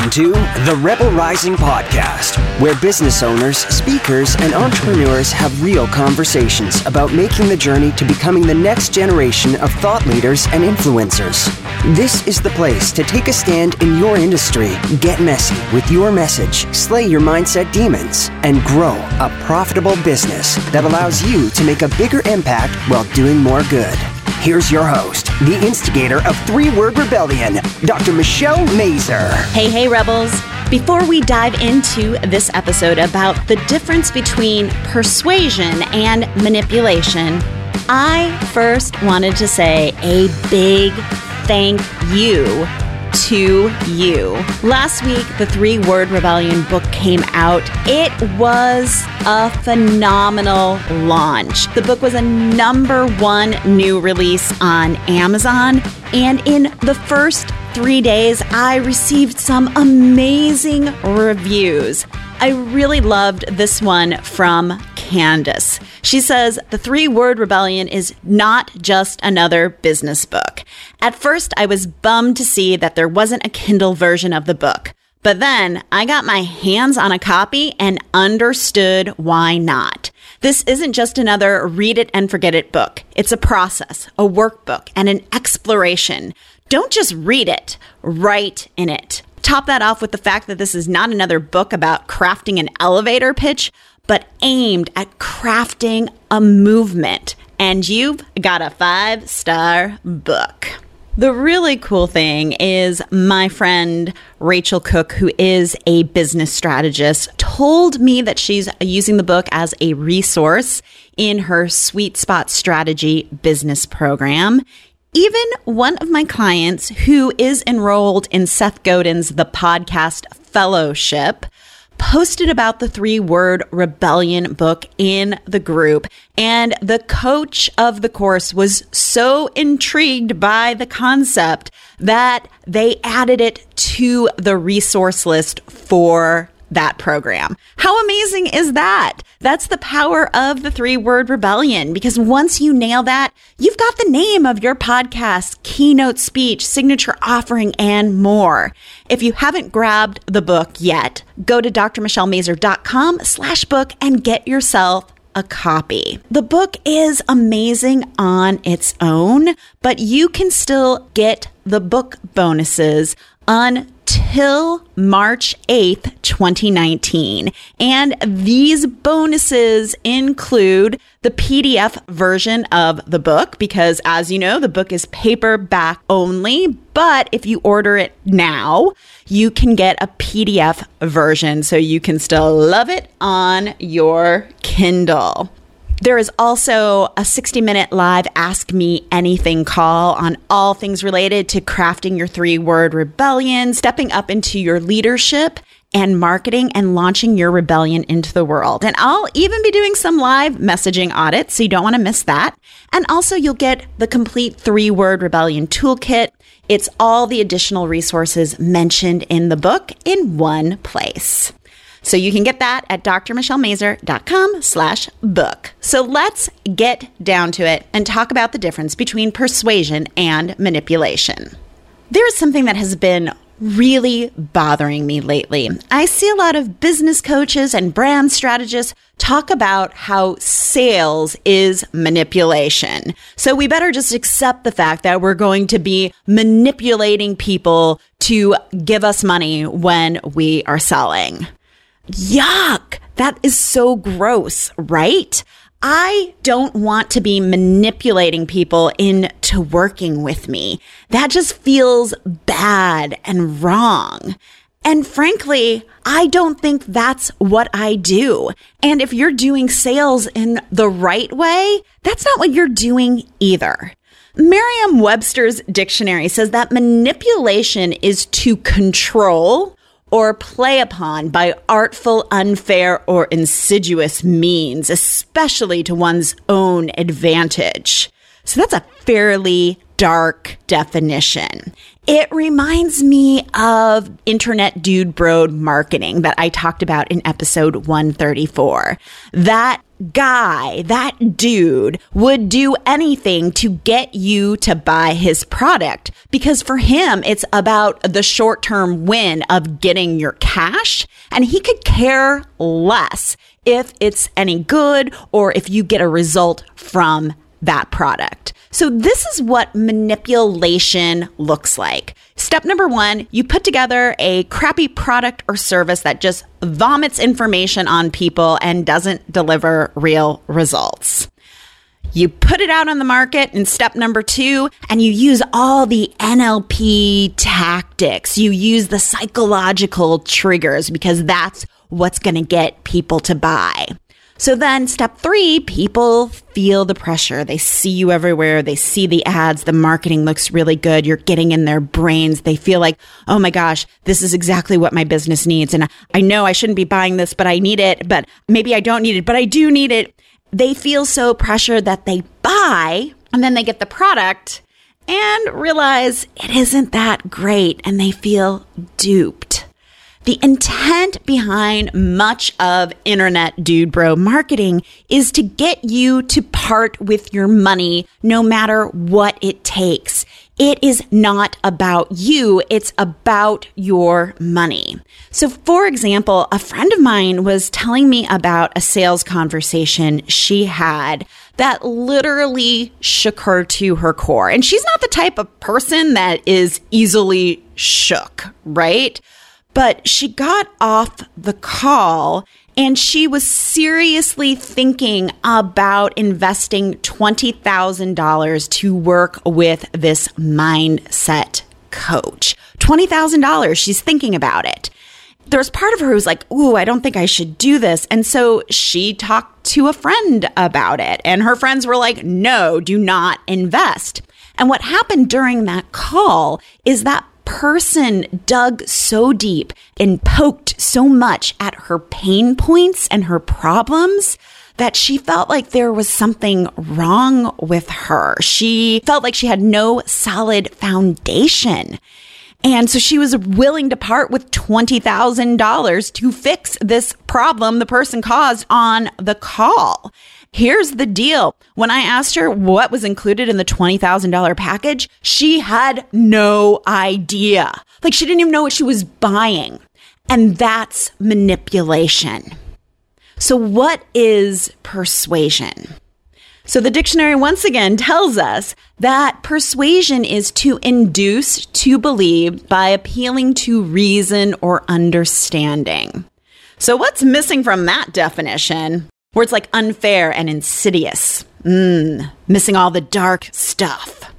Welcome to the Rebel Rising Podcast, where business owners, speakers, and entrepreneurs have real conversations about making the journey to becoming the next generation of thought leaders and influencers. This is the place to take a stand in your industry, get messy with your message, slay your mindset demons, and grow a profitable business that allows you to make a bigger impact while doing more good. Here's your host, the instigator of Three Word Rebellion, Dr. Michelle Mazur. Hey, hey, Rebels. Before we dive into this episode about the difference between persuasion and manipulation, I first wanted to say a big thank you to you. Last week, the Three Word Rebellion book came out. It was a phenomenal launch. The book was a number one new release on Amazon, and in the first three days, I received some amazing reviews. I really loved this one from Candace. She says the three word rebellion is not just another business book. At first, I was bummed to see that there wasn't a Kindle version of the book. But then I got my hands on a copy and understood why not. This isn't just another read it and forget it book. It's a process, a workbook, and an exploration. Don't just read it, write in it. Top that off with the fact that this is not another book about crafting an elevator pitch, but aimed at crafting a movement. And you've got a five star book. The really cool thing is my friend Rachel Cook, who is a business strategist, told me that she's using the book as a resource in her Sweet Spot Strategy business program. Even one of my clients who is enrolled in Seth Godin's The Podcast Fellowship posted about the three word rebellion book in the group. And the coach of the course was so intrigued by the concept that they added it to the resource list for that program. How amazing is that? That's the power of the three word rebellion because once you nail that, you've got the name of your podcast, keynote speech, signature offering, and more. If you haven't grabbed the book yet, go to drmichellemazur.com slash book and get yourself a copy. The book is amazing on its own, but you can still get the book bonuses until March 8th, 2019. And these bonuses include the PDF version of the book, because as you know, the book is paperback only. But if you order it now, you can get a PDF version so you can still love it on your Kindle. There is also a 60 minute live Ask Me Anything call on all things related to crafting your three word rebellion, stepping up into your leadership and marketing and launching your rebellion into the world. And I'll even be doing some live messaging audits, so you don't want to miss that. And also, you'll get the complete three word rebellion toolkit. It's all the additional resources mentioned in the book in one place. So you can get that at drmichellemazur.com slash book. So let's get down to it and talk about the difference between persuasion and manipulation. There is something that has been really bothering me lately. I see a lot of business coaches and brand strategists talk about how sales is manipulation. So we better just accept the fact that we're going to be manipulating people to give us money when we are selling. Yuck! That is so gross, right? I don't want to be manipulating people into working with me. That just feels bad and wrong. And frankly, I don't think that's what I do. And if you're doing sales in the right way, that's not what you're doing either. Merriam Webster's dictionary says that manipulation is to control or play upon by artful, unfair, or insidious means, especially to one's own advantage. So that's a fairly dark definition. It reminds me of internet dude bro marketing that I talked about in episode 134. That guy, that dude would do anything to get you to buy his product because for him, it's about the short term win of getting your cash and he could care less if it's any good or if you get a result from that product. So this is what manipulation looks like. Step number one, you put together a crappy product or service that just vomits information on people and doesn't deliver real results. You put it out on the market in step number two, and you use all the NLP tactics. You use the psychological triggers because that's what's going to get people to buy. So then step three, people feel the pressure. They see you everywhere. They see the ads. The marketing looks really good. You're getting in their brains. They feel like, oh my gosh, this is exactly what my business needs. And I know I shouldn't be buying this, but I need it. But maybe I don't need it, but I do need it. They feel so pressured that they buy and then they get the product and realize it isn't that great and they feel duped. The intent behind much of internet dude bro marketing is to get you to part with your money no matter what it takes. It is not about you. It's about your money. So, for example, a friend of mine was telling me about a sales conversation she had that literally shook her to her core. And she's not the type of person that is easily shook, right? But she got off the call and she was seriously thinking about investing $20,000 to work with this mindset coach. $20,000. She's thinking about it. There's part of her who was like, Ooh, I don't think I should do this. And so she talked to a friend about it. And her friends were like, No, do not invest. And what happened during that call is that person dug so deep and poked so much at her pain points and her problems that she felt like there was something wrong with her. She felt like she had no solid foundation. And so she was willing to part with $20,000 to fix this problem the person caused on the call. Here's the deal. When I asked her what was included in the $20,000 package, she had no idea. Like she didn't even know what she was buying. And that's manipulation. So, what is persuasion? So, the dictionary once again tells us that persuasion is to induce to believe by appealing to reason or understanding. So, what's missing from that definition? Words like unfair and insidious. Mmm, missing all the dark stuff.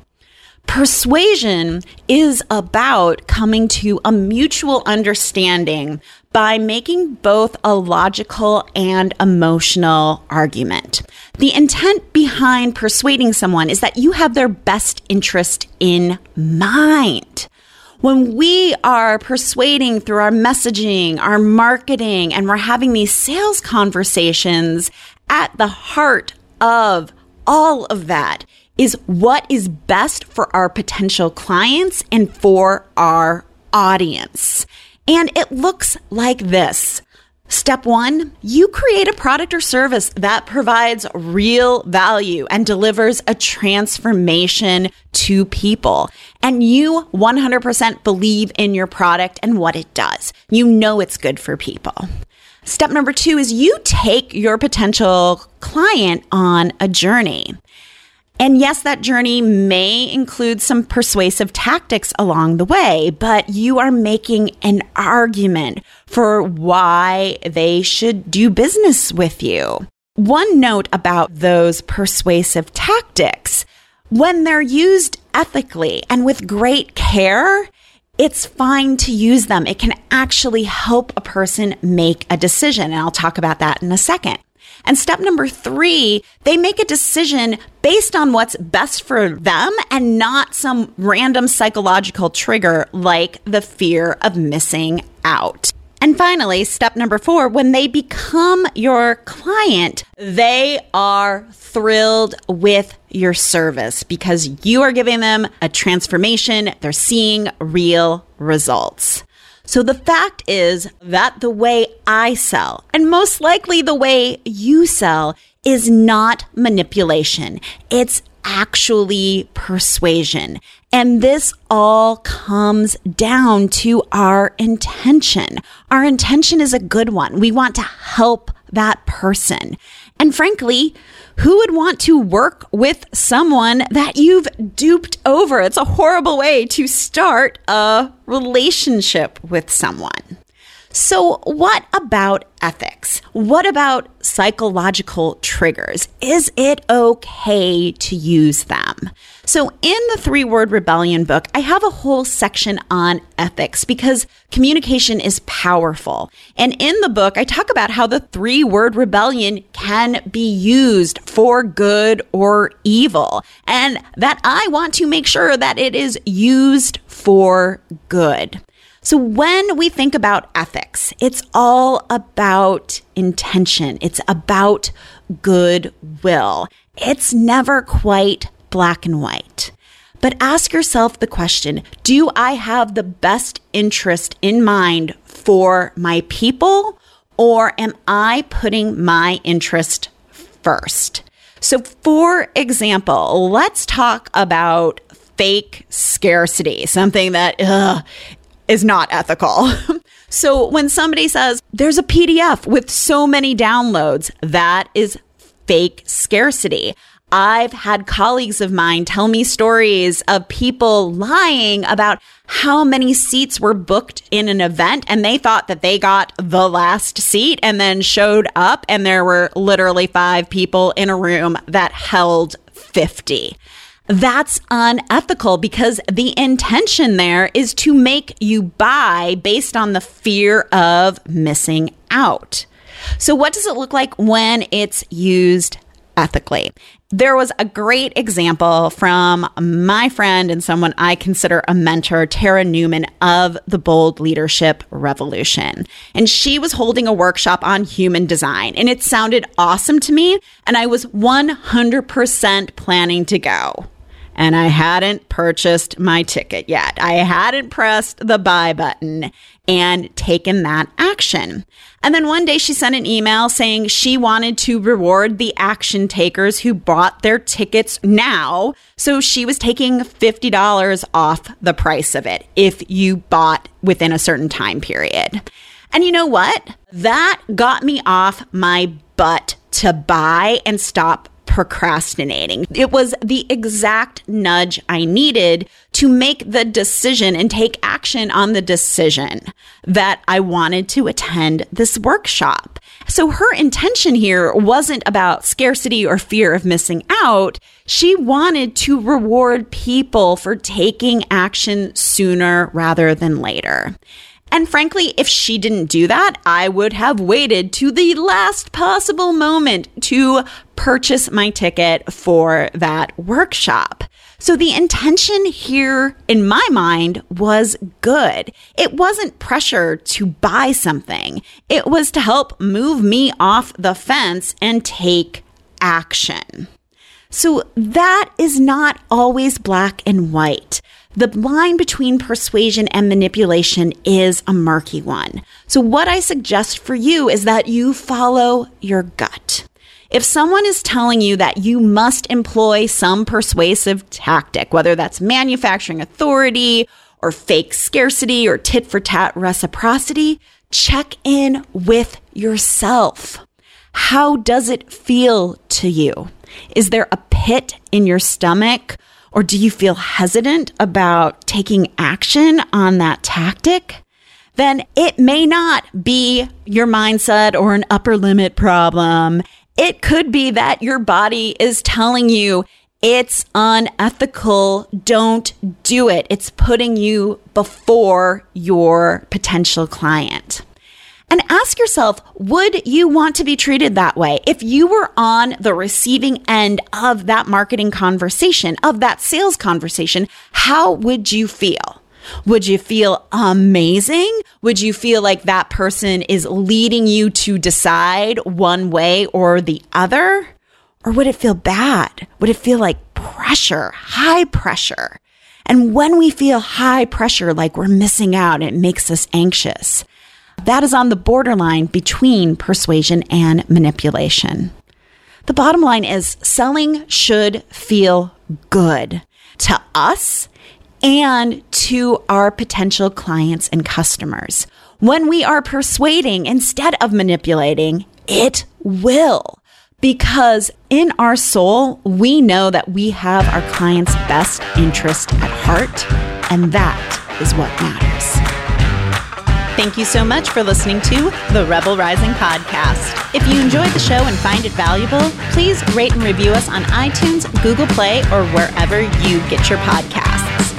Persuasion is about coming to a mutual understanding by making both a logical and emotional argument. The intent behind persuading someone is that you have their best interest in mind when we are persuading through our messaging, our marketing, and we're having these sales conversations, at the heart of all of that is what is best for our potential clients and for our audience. And it looks like this. Step one, you create a product or service that provides real value and delivers a transformation to people. And you 100% believe in your product and what it does. You know it's good for people. Step number two is you take your potential client on a journey. And yes, that journey may include some persuasive tactics along the way, but you are making an argument for why they should do business with you. One note about those persuasive tactics when they're used ethically and with great care, it's fine to use them. It can actually help a person make a decision. And I'll talk about that in a second. And step number three, they make a decision based on what's best for them and not some random psychological trigger like the fear of missing out. And finally, step number four, when they become your client, they are thrilled with your service because you are giving them a transformation. They're seeing real results. So the fact is that the way I sell, and most likely the way you sell, is not manipulation. It's actually persuasion. And this all comes down to our intention. Our intention is a good one. We want to help that person. And frankly, who would want to work with someone that you've duped over? It's a horrible way to start a relationship with someone. So, what about ethics? What about psychological triggers? Is it okay to use them? So, in the three word rebellion book, I have a whole section on ethics because communication is powerful. And in the book, I talk about how the three word rebellion can be used for good or evil, and that I want to make sure that it is used for good. So when we think about ethics, it's all about intention. It's about goodwill. It's never quite black and white. But ask yourself the question, do I have the best interest in mind for my people or am I putting my interest first? So for example, let's talk about fake scarcity, something that ugh, is not ethical. so when somebody says there's a PDF with so many downloads, that is fake scarcity. I've had colleagues of mine tell me stories of people lying about how many seats were booked in an event and they thought that they got the last seat and then showed up and there were literally five people in a room that held 50. That's unethical because the intention there is to make you buy based on the fear of missing out. So, what does it look like when it's used ethically? There was a great example from my friend and someone I consider a mentor, Tara Newman of the Bold Leadership Revolution. And she was holding a workshop on human design, and it sounded awesome to me. And I was 100% planning to go and I hadn't purchased my ticket yet. I hadn't pressed the buy button and taken that action. And then one day she sent an email saying she wanted to reward the action takers who bought their tickets now. So she was taking $50 off the price of it if you bought within a certain time period. And you know what? That got me off my butt to buy and stop procrastinating. It was the exact nudge I needed to make the decision and take action on the decision that I wanted to attend this workshop. So her intention here wasn't about scarcity or fear of missing out. She wanted to reward people for taking action sooner rather than later. And frankly, if she didn't do that, I would have waited to the last possible moment to purchase my ticket for that workshop. So the intention here in my mind was good. It wasn't pressure to buy something. It was to help move me off the fence and take action. So that is not always black and white. The line between persuasion and manipulation is a murky one. So, what I suggest for you is that you follow your gut. If someone is telling you that you must employ some persuasive tactic, whether that's manufacturing authority or fake scarcity or tit for tat reciprocity, check in with yourself. How does it feel to you? Is there a pit in your stomach? Or do you feel hesitant about taking action on that tactic? Then it may not be your mindset or an upper limit problem. It could be that your body is telling you it's unethical. Don't do it. It's putting you before your potential client. And ask yourself, would you want to be treated that way? If you were on the receiving end of that marketing conversation, of that sales conversation, how would you feel? Would you feel amazing? Would you feel like that person is leading you to decide one way or the other? Or would it feel bad? Would it feel like pressure, high pressure? And when we feel high pressure, like we're missing out, it makes us anxious. That is on the borderline between persuasion and manipulation. The bottom line is selling should feel good to us and to our potential clients and customers. When we are persuading instead of manipulating, it will. Because in our soul, we know that we have our client's best interest at heart, and that is what matters. Thank you so much for listening to the Rebel Rising podcast. If you enjoyed the show and find it valuable, please rate and review us on iTunes, Google Play, or wherever you get your podcasts.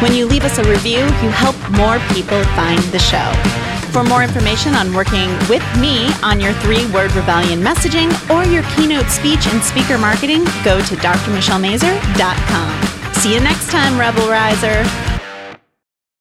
When you leave us a review, you help more people find the show. For more information on working with me on your three word rebellion messaging or your keynote speech and speaker marketing, go to drmichellemazur.com. See you next time, Rebel Riser.